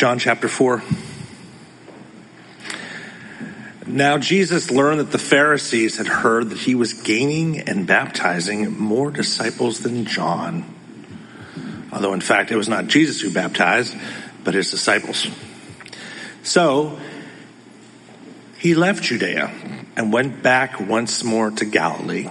John chapter 4. Now Jesus learned that the Pharisees had heard that he was gaining and baptizing more disciples than John. Although, in fact, it was not Jesus who baptized, but his disciples. So, he left Judea and went back once more to Galilee.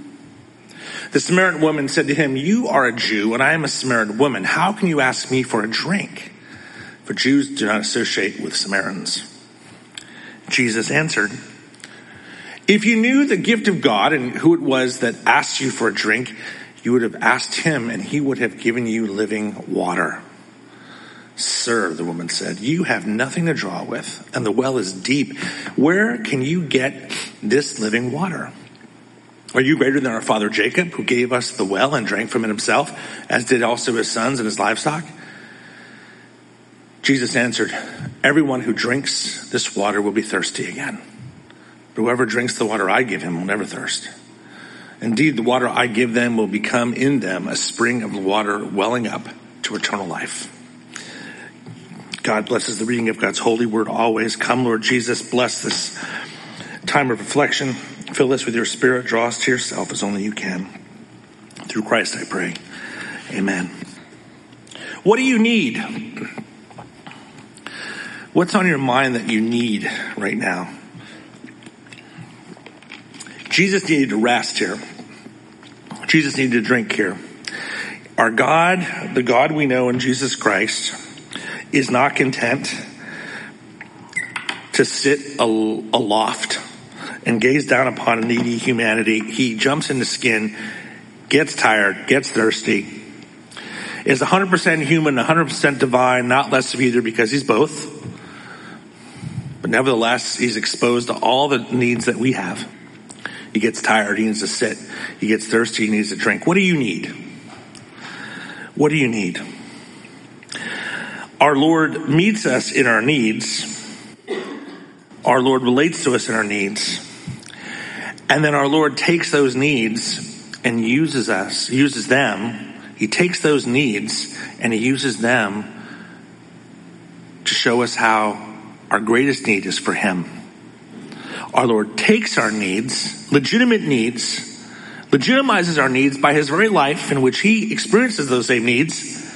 The Samaritan woman said to him, You are a Jew, and I am a Samaritan woman. How can you ask me for a drink? For Jews do not associate with Samaritans. Jesus answered, if you knew the gift of God and who it was that asked you for a drink, you would have asked him and he would have given you living water. Sir, the woman said, you have nothing to draw with and the well is deep. Where can you get this living water? Are you greater than our father Jacob, who gave us the well and drank from it himself, as did also his sons and his livestock? Jesus answered, Everyone who drinks this water will be thirsty again. But whoever drinks the water I give him will never thirst. Indeed, the water I give them will become in them a spring of water welling up to eternal life. God blesses the reading of God's holy word always. Come, Lord Jesus, bless this time of reflection. Fill us with your spirit. Draw us to yourself as only you can. Through Christ, I pray. Amen. What do you need? What's on your mind that you need right now? Jesus needed to rest here. Jesus needed to drink here. Our God, the God we know in Jesus Christ, is not content to sit aloft and gaze down upon a needy humanity. He jumps into skin, gets tired, gets thirsty, is 100% human, 100% divine, not less of either because he's both. But nevertheless, he's exposed to all the needs that we have. He gets tired. He needs to sit. He gets thirsty. He needs to drink. What do you need? What do you need? Our Lord meets us in our needs. Our Lord relates to us in our needs. And then our Lord takes those needs and uses us, uses them. He takes those needs and he uses them to show us how our greatest need is for him. Our Lord takes our needs, legitimate needs, legitimizes our needs by his very life in which he experiences those same needs.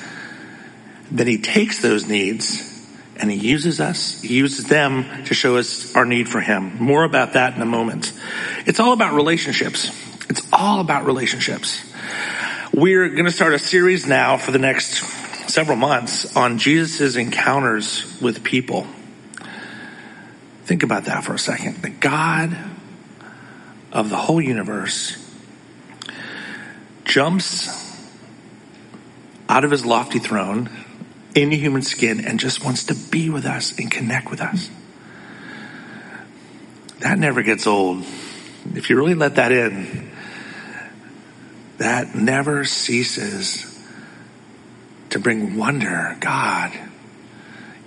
Then he takes those needs and he uses us, he uses them to show us our need for him. More about that in a moment. It's all about relationships. It's all about relationships. We're going to start a series now for the next several months on Jesus' encounters with people. Think about that for a second. The God of the whole universe jumps out of his lofty throne into human skin and just wants to be with us and connect with us. That never gets old. If you really let that in, that never ceases to bring wonder. God,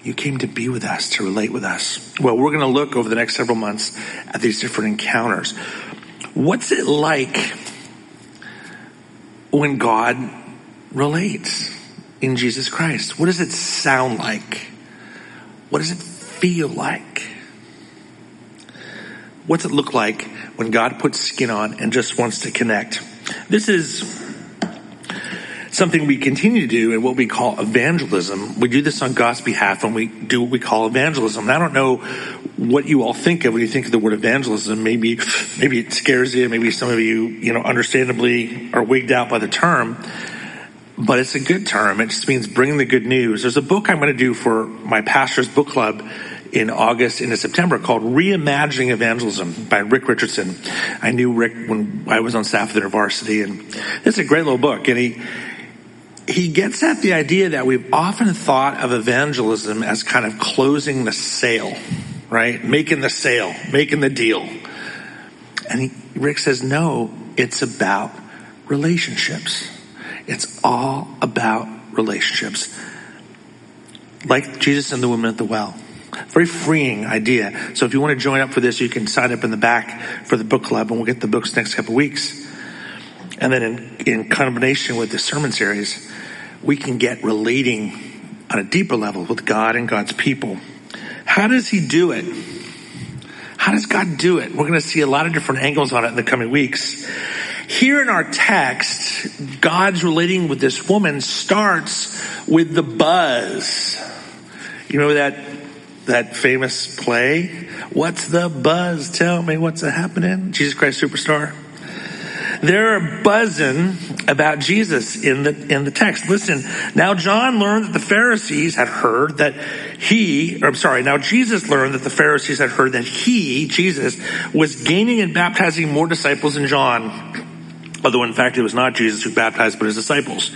you came to be with us, to relate with us. Well, we're going to look over the next several months at these different encounters. What's it like when God relates in Jesus Christ? What does it sound like? What does it feel like? What's it look like when God puts skin on and just wants to connect? This is something we continue to do in what we call evangelism. We do this on God's behalf when we do what we call evangelism. And I don't know what you all think of when you think of the word evangelism. Maybe, maybe it scares you. Maybe some of you, you know, understandably are wigged out by the term. But it's a good term. It just means bringing the good news. There's a book I'm going to do for my pastor's book club in August into September called Reimagining Evangelism by Rick Richardson. I knew Rick when I was on staff at InterVarsity and it's a great little book. And he, he gets at the idea that we've often thought of evangelism as kind of closing the sale. right? Making the sale, making the deal. And he, Rick says, no, it's about relationships. It's all about relationships. Like Jesus and the woman at the well. Very freeing idea. So if you want to join up for this, you can sign up in the back for the book club and we'll get the books next couple weeks. And then in, in combination with the sermon series, we can get relating on a deeper level with God and God's people. How does he do it? How does God do it? We're going to see a lot of different angles on it in the coming weeks. Here in our text, God's relating with this woman starts with the buzz. You know that that famous play? What's the buzz? Tell me what's happening? Jesus Christ Superstar. They're buzzing about Jesus in the, in the text. Listen, now John learned that the Pharisees had heard that he, I'm sorry, now Jesus learned that the Pharisees had heard that he, Jesus, was gaining and baptizing more disciples than John. Although in fact it was not Jesus who baptized, but his disciples.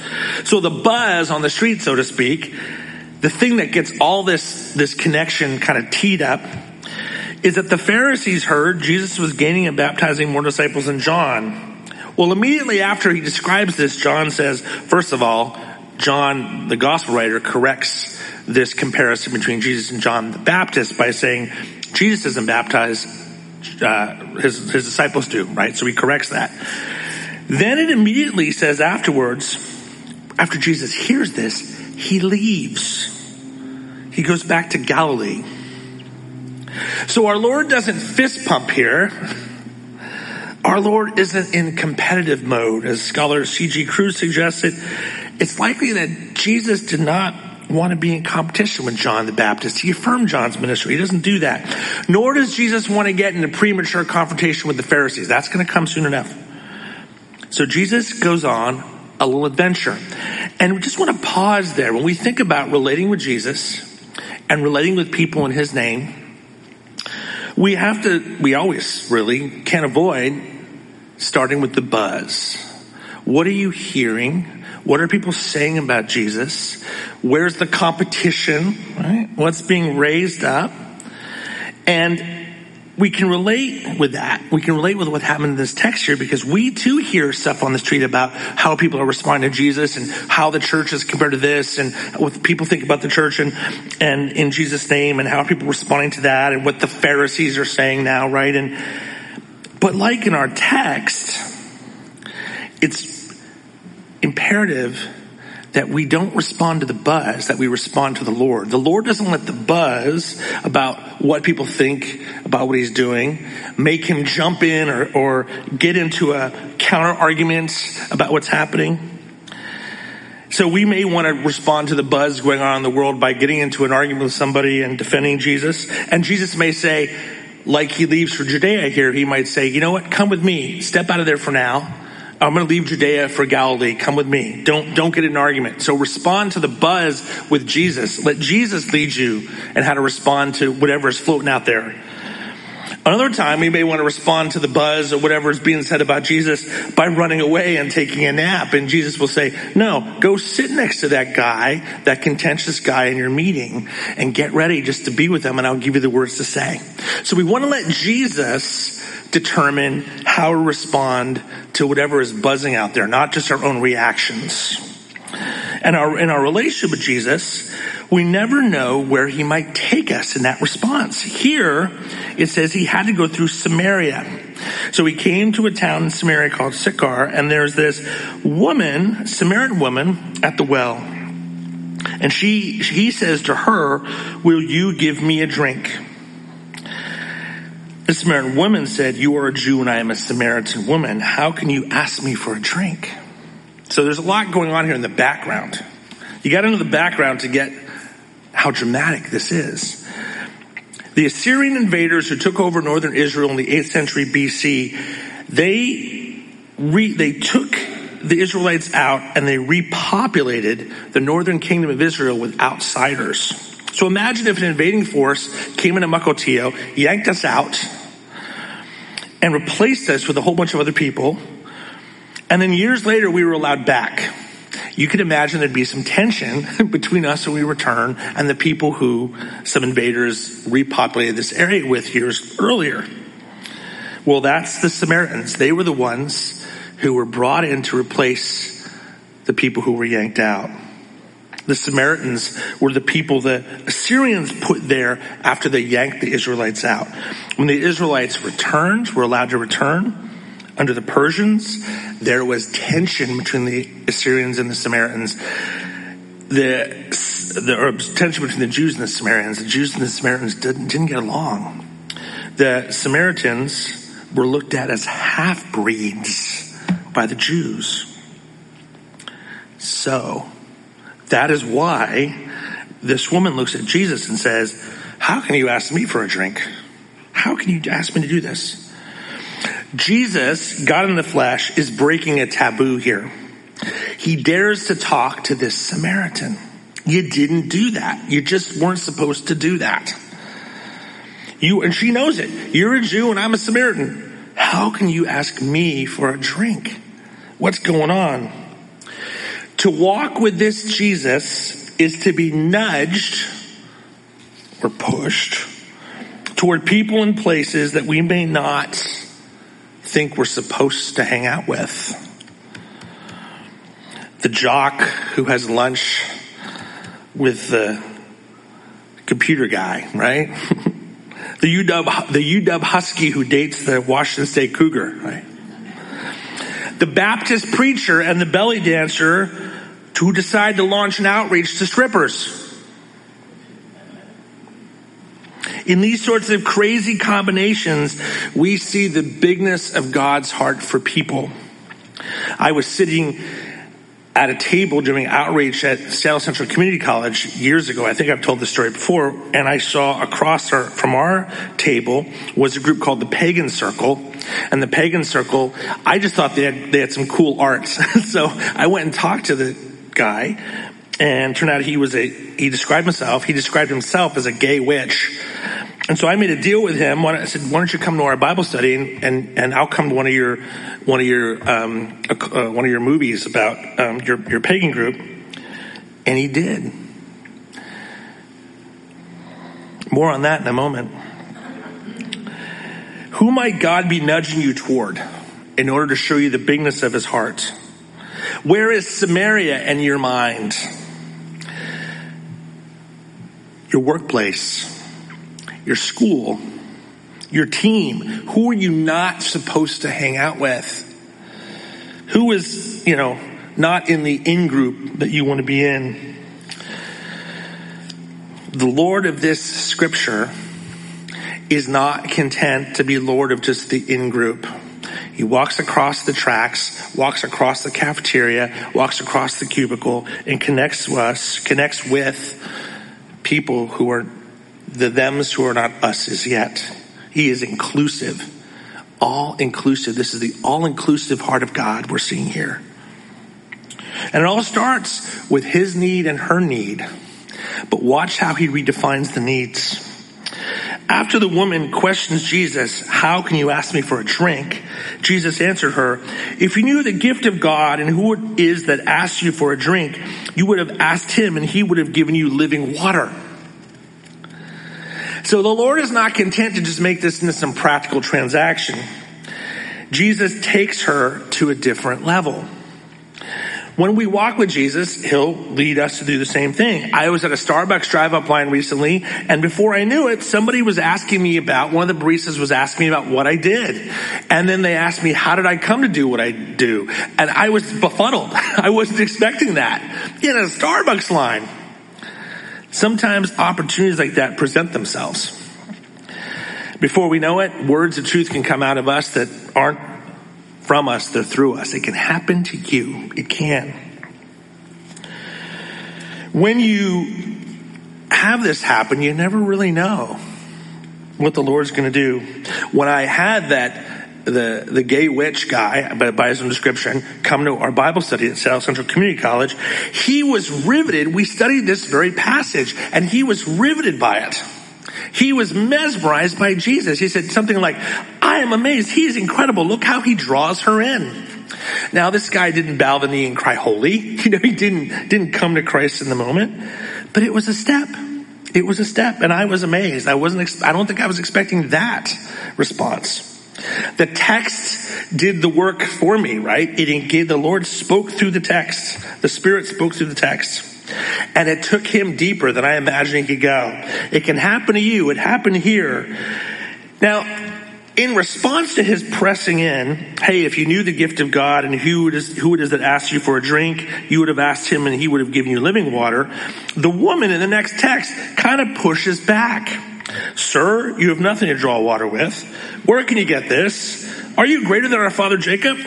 So the buzz on the street, so to speak, the thing that gets all this, this connection kind of teed up is that the Pharisees heard Jesus was gaining and baptizing more disciples than John. Well, immediately after he describes this, John says, first of all, John, the gospel writer, corrects this comparison between Jesus and John the Baptist by saying Jesus doesn't baptize, uh, his, his disciples do, right? So he corrects that. Then it immediately says afterwards, after Jesus hears this, he leaves. He goes back to Galilee. So our Lord doesn't fist pump here. Our Lord isn't in competitive mode, as scholar C.G. Kruse suggested. It's likely that Jesus did not want to be in competition with John the Baptist. He affirmed John's ministry. He doesn't do that. Nor does Jesus want to get into premature confrontation with the Pharisees. That's going to come soon enough. So Jesus goes on a little adventure. And we just want to pause there. When we think about relating with Jesus and relating with people in his name, we have to, we always really can't avoid starting with the buzz. What are you hearing? What are people saying about Jesus? Where's the competition? Right? What's being raised up? And we can relate with that. We can relate with what happened in this text here because we too hear stuff on the street about how people are responding to Jesus and how the church is compared to this and what people think about the church and, and in Jesus' name and how people are responding to that and what the Pharisees are saying now, right? And, but like in our text, it's imperative that we don't respond to the buzz, that we respond to the Lord. The Lord doesn't let the buzz about what people think about what he's doing make him jump in or, or get into a counter argument about what's happening. So we may want to respond to the buzz going on in the world by getting into an argument with somebody and defending Jesus. And Jesus may say, like he leaves for Judea here, he might say, you know what? Come with me. Step out of there for now. I'm going to leave Judea for Galilee. Come with me. Don't, don't get in an argument. So respond to the buzz with Jesus. Let Jesus lead you and how to respond to whatever is floating out there. Another time, we may want to respond to the buzz or whatever is being said about Jesus by running away and taking a nap. And Jesus will say, no, go sit next to that guy, that contentious guy in your meeting and get ready just to be with them and I'll give you the words to say. So we want to let Jesus determine how to respond to whatever is buzzing out there, not just our own reactions. And our, in our relationship with Jesus, we never know where he might take us in that response. Here, it says he had to go through Samaria. So he came to a town in Samaria called Sychar, and there's this woman, Samaritan woman, at the well. And she, he says to her, will you give me a drink? The Samaritan woman said, you are a Jew and I am a Samaritan woman. How can you ask me for a drink? So there's a lot going on here in the background. You got into the background to get how dramatic this is. The Assyrian invaders who took over northern Israel in the 8th century BC, they re, they took the Israelites out and they repopulated the northern kingdom of Israel with outsiders. So imagine if an invading force came into Mukilteo, yanked us out, and replaced us with a whole bunch of other people and then years later, we were allowed back. You could imagine there'd be some tension between us when we return and the people who some invaders repopulated this area with years earlier. Well, that's the Samaritans. They were the ones who were brought in to replace the people who were yanked out. The Samaritans were the people the Assyrians put there after they yanked the Israelites out. When the Israelites returned, were allowed to return, under the Persians, there was tension between the Assyrians and the Samaritans. The, the tension between the Jews and the Samaritans. The Jews and the Samaritans didn't, didn't get along. The Samaritans were looked at as half breeds by the Jews. So, that is why this woman looks at Jesus and says, How can you ask me for a drink? How can you ask me to do this? Jesus, God in the flesh, is breaking a taboo here. He dares to talk to this Samaritan. You didn't do that. You just weren't supposed to do that. You, and she knows it. You're a Jew and I'm a Samaritan. How can you ask me for a drink? What's going on? To walk with this Jesus is to be nudged or pushed toward people and places that we may not think we're supposed to hang out with. The jock who has lunch with the computer guy, right? the UW, the UW Husky who dates the Washington State Cougar, right? The Baptist preacher and the belly dancer who decide to launch an outreach to strippers. In these sorts of crazy combinations, we see the bigness of God's heart for people. I was sitting at a table doing outreach at Seattle Central Community College years ago. I think I've told this story before. And I saw across our, from our table was a group called the Pagan Circle. And the Pagan Circle, I just thought they had, they had some cool arts. so I went and talked to the guy and turned out he was a, he described himself, he described himself as a gay witch. And so I made a deal with him. I said, "Why don't you come to our Bible study and and, and I'll come to one of your one of your um, uh, one of your movies about um, your your pagan group." And he did. More on that in a moment. Who might God be nudging you toward in order to show you the bigness of his heart? Where is Samaria in your mind? Your workplace your school, your team. Who are you not supposed to hang out with? Who is, you know, not in the in group that you want to be in? The Lord of this scripture is not content to be Lord of just the in group. He walks across the tracks, walks across the cafeteria, walks across the cubicle, and connects us, connects with people who are the thems who are not us as yet. He is inclusive, all inclusive. This is the all inclusive heart of God we're seeing here. And it all starts with his need and her need. But watch how he redefines the needs. After the woman questions Jesus, How can you ask me for a drink? Jesus answered her, If you knew the gift of God and who it is that asks you for a drink, you would have asked him and he would have given you living water. So the Lord is not content to just make this into some practical transaction. Jesus takes her to a different level. When we walk with Jesus, He'll lead us to do the same thing. I was at a Starbucks drive up line recently, and before I knew it, somebody was asking me about, one of the baristas was asking me about what I did. And then they asked me, how did I come to do what I do? And I was befuddled. I wasn't expecting that in a Starbucks line. Sometimes opportunities like that present themselves. Before we know it, words of truth can come out of us that aren't from us, they're through us. It can happen to you. It can. When you have this happen, you never really know what the Lord's going to do. When I had that the, the gay witch guy, by, by his own description, come to our Bible study at South Central Community College. He was riveted. We studied this very passage and he was riveted by it. He was mesmerized by Jesus. He said something like, I am amazed. He is incredible. Look how he draws her in. Now, this guy didn't bow the knee and cry holy. You know, he didn't, didn't come to Christ in the moment, but it was a step. It was a step and I was amazed. I wasn't, I don't think I was expecting that response. The text did the work for me, right? It gave, the Lord spoke through the text. The Spirit spoke through the text. And it took him deeper than I imagined he could go. It can happen to you. It happened here. Now, in response to his pressing in, hey, if you knew the gift of God and who it is, who it is that asks you for a drink, you would have asked him and he would have given you living water. The woman in the next text kind of pushes back. Sir, you have nothing to draw water with. Where can you get this? Are you greater than our father Jacob?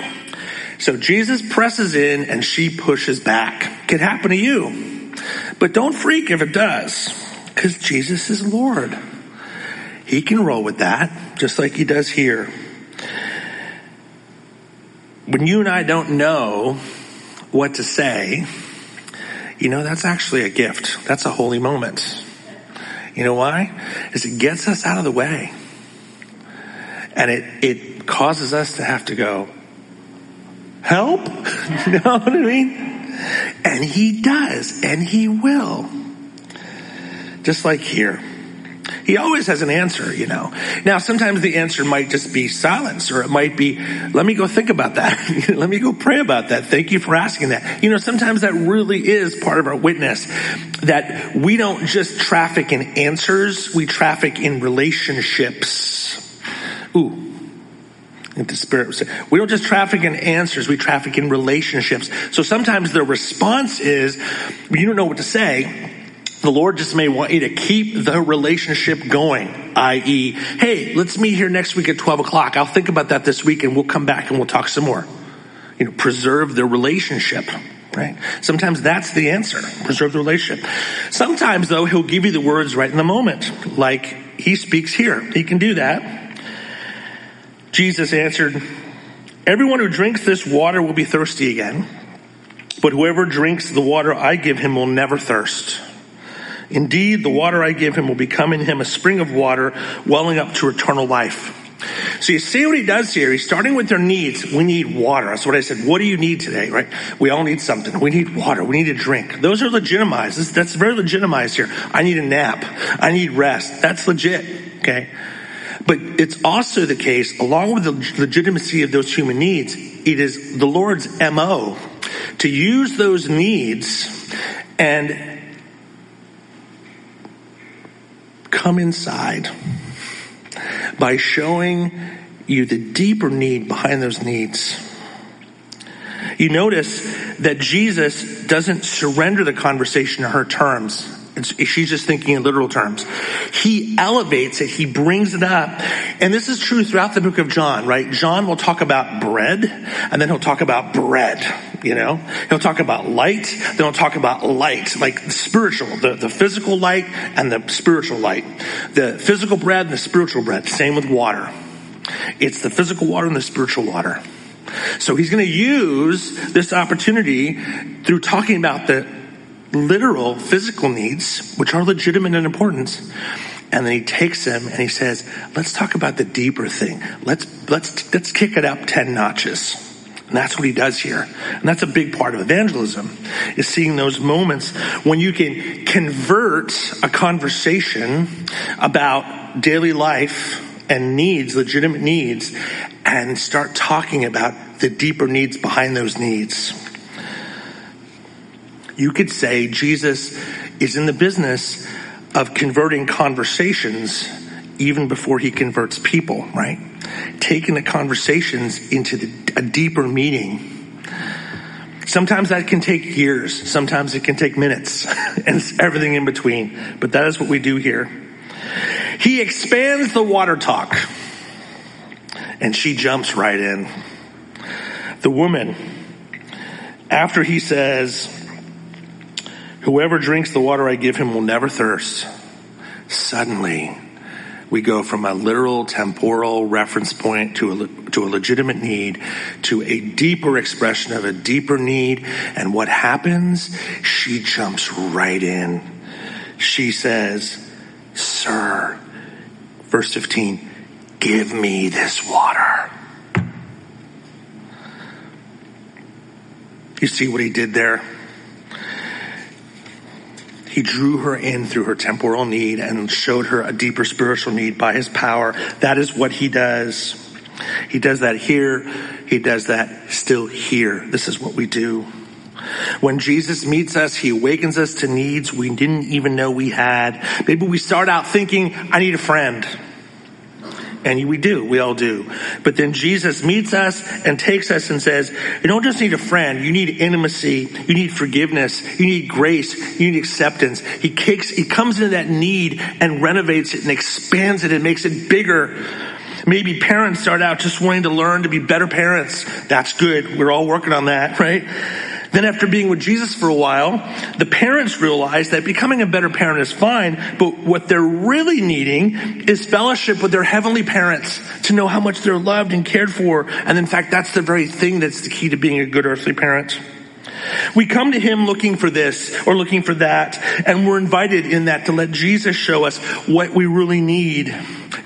So Jesus presses in and she pushes back. Could happen to you. But don't freak if it does, because Jesus is Lord. He can roll with that, just like he does here. When you and I don't know what to say, you know, that's actually a gift. That's a holy moment. You know why? Is it gets us out of the way. And it, it causes us to have to go, help? you know what I mean? And he does, and he will. Just like here. He always has an answer, you know. Now, sometimes the answer might just be silence, or it might be, let me go think about that. let me go pray about that. Thank you for asking that. You know, sometimes that really is part of our witness, that we don't just traffic in answers, we traffic in relationships. Ooh, the spirit we don't just traffic in answers we traffic in relationships so sometimes the response is you don't know what to say the Lord just may want you to keep the relationship going, i.e., hey, let's meet here next week at 12 o'clock. I'll think about that this week and we'll come back and we'll talk some more. You know, preserve the relationship, right? Sometimes that's the answer. Preserve the relationship. Sometimes though, he'll give you the words right in the moment, like he speaks here. He can do that. Jesus answered, everyone who drinks this water will be thirsty again, but whoever drinks the water I give him will never thirst. Indeed, the water I give him will become in him a spring of water welling up to eternal life. So you see what he does here. He's starting with their needs. We need water. That's what I said. What do you need today, right? We all need something. We need water. We need a drink. Those are legitimized. That's very legitimized here. I need a nap. I need rest. That's legit. Okay. But it's also the case, along with the legitimacy of those human needs, it is the Lord's MO to use those needs and come inside by showing you the deeper need behind those needs. You notice that Jesus doesn't surrender the conversation to her terms. It's, she's just thinking in literal terms. He elevates it. He brings it up. And this is true throughout the book of John, right? John will talk about bread and then he'll talk about bread, you know? He'll talk about light, then he'll talk about light, like spiritual, the, the physical light and the spiritual light. The physical bread and the spiritual bread. Same with water. It's the physical water and the spiritual water. So he's going to use this opportunity through talking about the literal physical needs, which are legitimate and important. And then he takes them and he says, let's talk about the deeper thing. Let's, let's, let's kick it up 10 notches. And that's what he does here. And that's a big part of evangelism is seeing those moments when you can convert a conversation about daily life and needs, legitimate needs, and start talking about the deeper needs behind those needs. You could say Jesus is in the business of converting conversations even before he converts people, right? Taking the conversations into the, a deeper meaning. Sometimes that can take years. Sometimes it can take minutes and everything in between. But that is what we do here. He expands the water talk and she jumps right in. The woman, after he says, Whoever drinks the water I give him will never thirst. Suddenly, we go from a literal temporal reference point to a, to a legitimate need to a deeper expression of a deeper need. And what happens? She jumps right in. She says, Sir, verse 15, give me this water. You see what he did there? He drew her in through her temporal need and showed her a deeper spiritual need by his power. That is what he does. He does that here. He does that still here. This is what we do. When Jesus meets us, he awakens us to needs we didn't even know we had. Maybe we start out thinking, I need a friend. And we do, we all do. But then Jesus meets us and takes us and says, you don't just need a friend, you need intimacy, you need forgiveness, you need grace, you need acceptance. He kicks, he comes into that need and renovates it and expands it and makes it bigger. Maybe parents start out just wanting to learn to be better parents. That's good. We're all working on that, right? Then after being with Jesus for a while, the parents realize that becoming a better parent is fine, but what they're really needing is fellowship with their heavenly parents to know how much they're loved and cared for. And in fact, that's the very thing that's the key to being a good earthly parent. We come to him looking for this or looking for that, and we're invited in that to let Jesus show us what we really need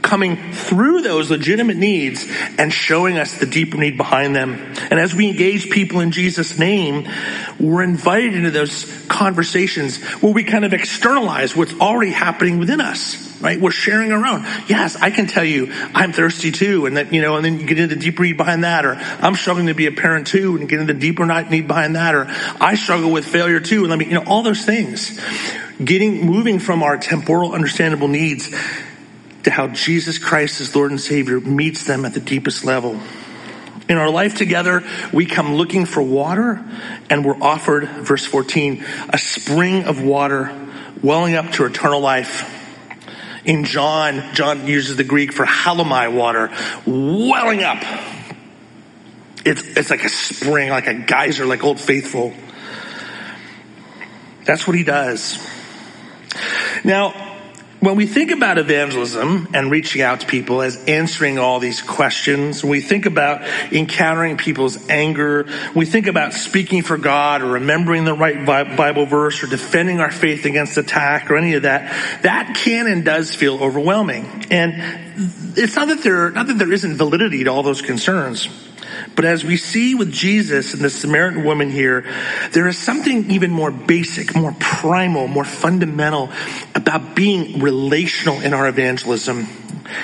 coming through those legitimate needs and showing us the deeper need behind them. And as we engage people in Jesus' name, we're invited into those conversations where we kind of externalize what's already happening within us right? We're sharing our own. Yes, I can tell you I'm thirsty too. And that, you know, and then you get into the deeper need behind that, or I'm struggling to be a parent too and get into the deeper need behind that, or I struggle with failure too. And let me, you know, all those things. Getting, moving from our temporal understandable needs to how Jesus Christ as Lord and Savior meets them at the deepest level. In our life together, we come looking for water and we're offered, verse 14, a spring of water welling up to eternal life. In John, John uses the Greek for hallomai water, welling up. It's, it's like a spring, like a geyser, like Old Faithful. That's what he does. Now, when we think about evangelism and reaching out to people as answering all these questions, we think about encountering people's anger, we think about speaking for God or remembering the right Bible verse or defending our faith against attack or any of that, that can and does feel overwhelming. And it's not that there, not that there isn't validity to all those concerns. But as we see with Jesus and the Samaritan woman here, there is something even more basic, more primal, more fundamental about being relational in our evangelism.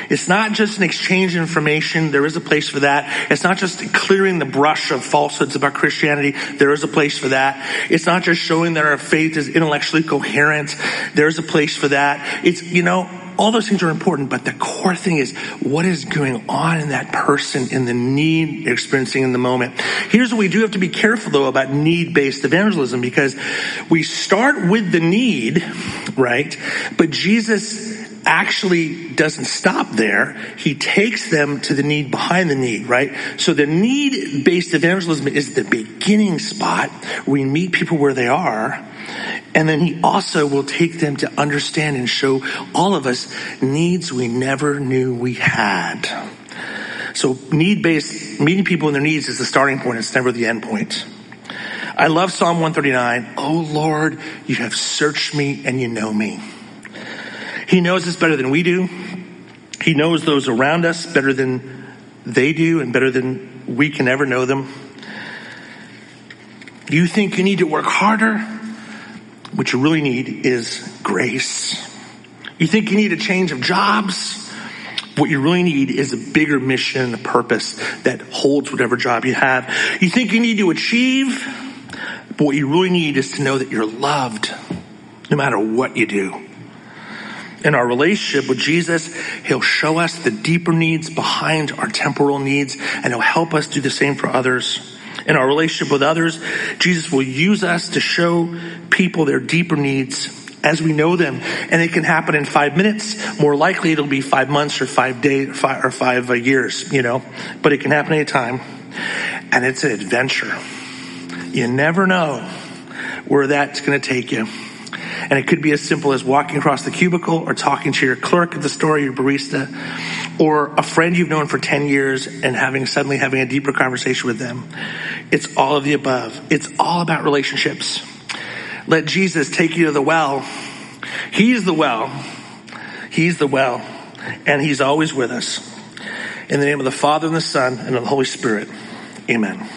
It's not just an exchange of information. There is a place for that. It's not just clearing the brush of falsehoods about Christianity. There is a place for that. It's not just showing that our faith is intellectually coherent. There's a place for that. It's, you know, all those things are important, but the core thing is what is going on in that person in the need experiencing in the moment. Here's what we do have to be careful though about need-based evangelism because we start with the need, right? But Jesus actually doesn't stop there. He takes them to the need behind the need, right? So the need-based evangelism is the beginning spot. We meet people where they are and then he also will take them to understand and show all of us needs we never knew we had. So need based, meeting people in their needs is the starting point. It's never the end point. I love Psalm 139. Oh Lord, you have searched me and you know me. He knows us better than we do. He knows those around us better than they do and better than we can ever know them. You think you need to work harder? What you really need is grace. You think you need a change of jobs? What you really need is a bigger mission, a purpose that holds whatever job you have. You think you need to achieve? But what you really need is to know that you're loved no matter what you do. In our relationship with Jesus, He'll show us the deeper needs behind our temporal needs and He'll help us do the same for others in our relationship with others. Jesus will use us to show people their deeper needs as we know them. And it can happen in five minutes. More likely it'll be five months or five days or five uh, years, you know, but it can happen anytime. And it's an adventure. You never know where that's going to take you. And it could be as simple as walking across the cubicle or talking to your clerk at the store, your barista, or a friend you've known for 10 years and having suddenly having a deeper conversation with them. It's all of the above. It's all about relationships. Let Jesus take you to the well. He's the well. He's the well. And he's always with us. In the name of the Father and the Son and of the Holy Spirit. Amen.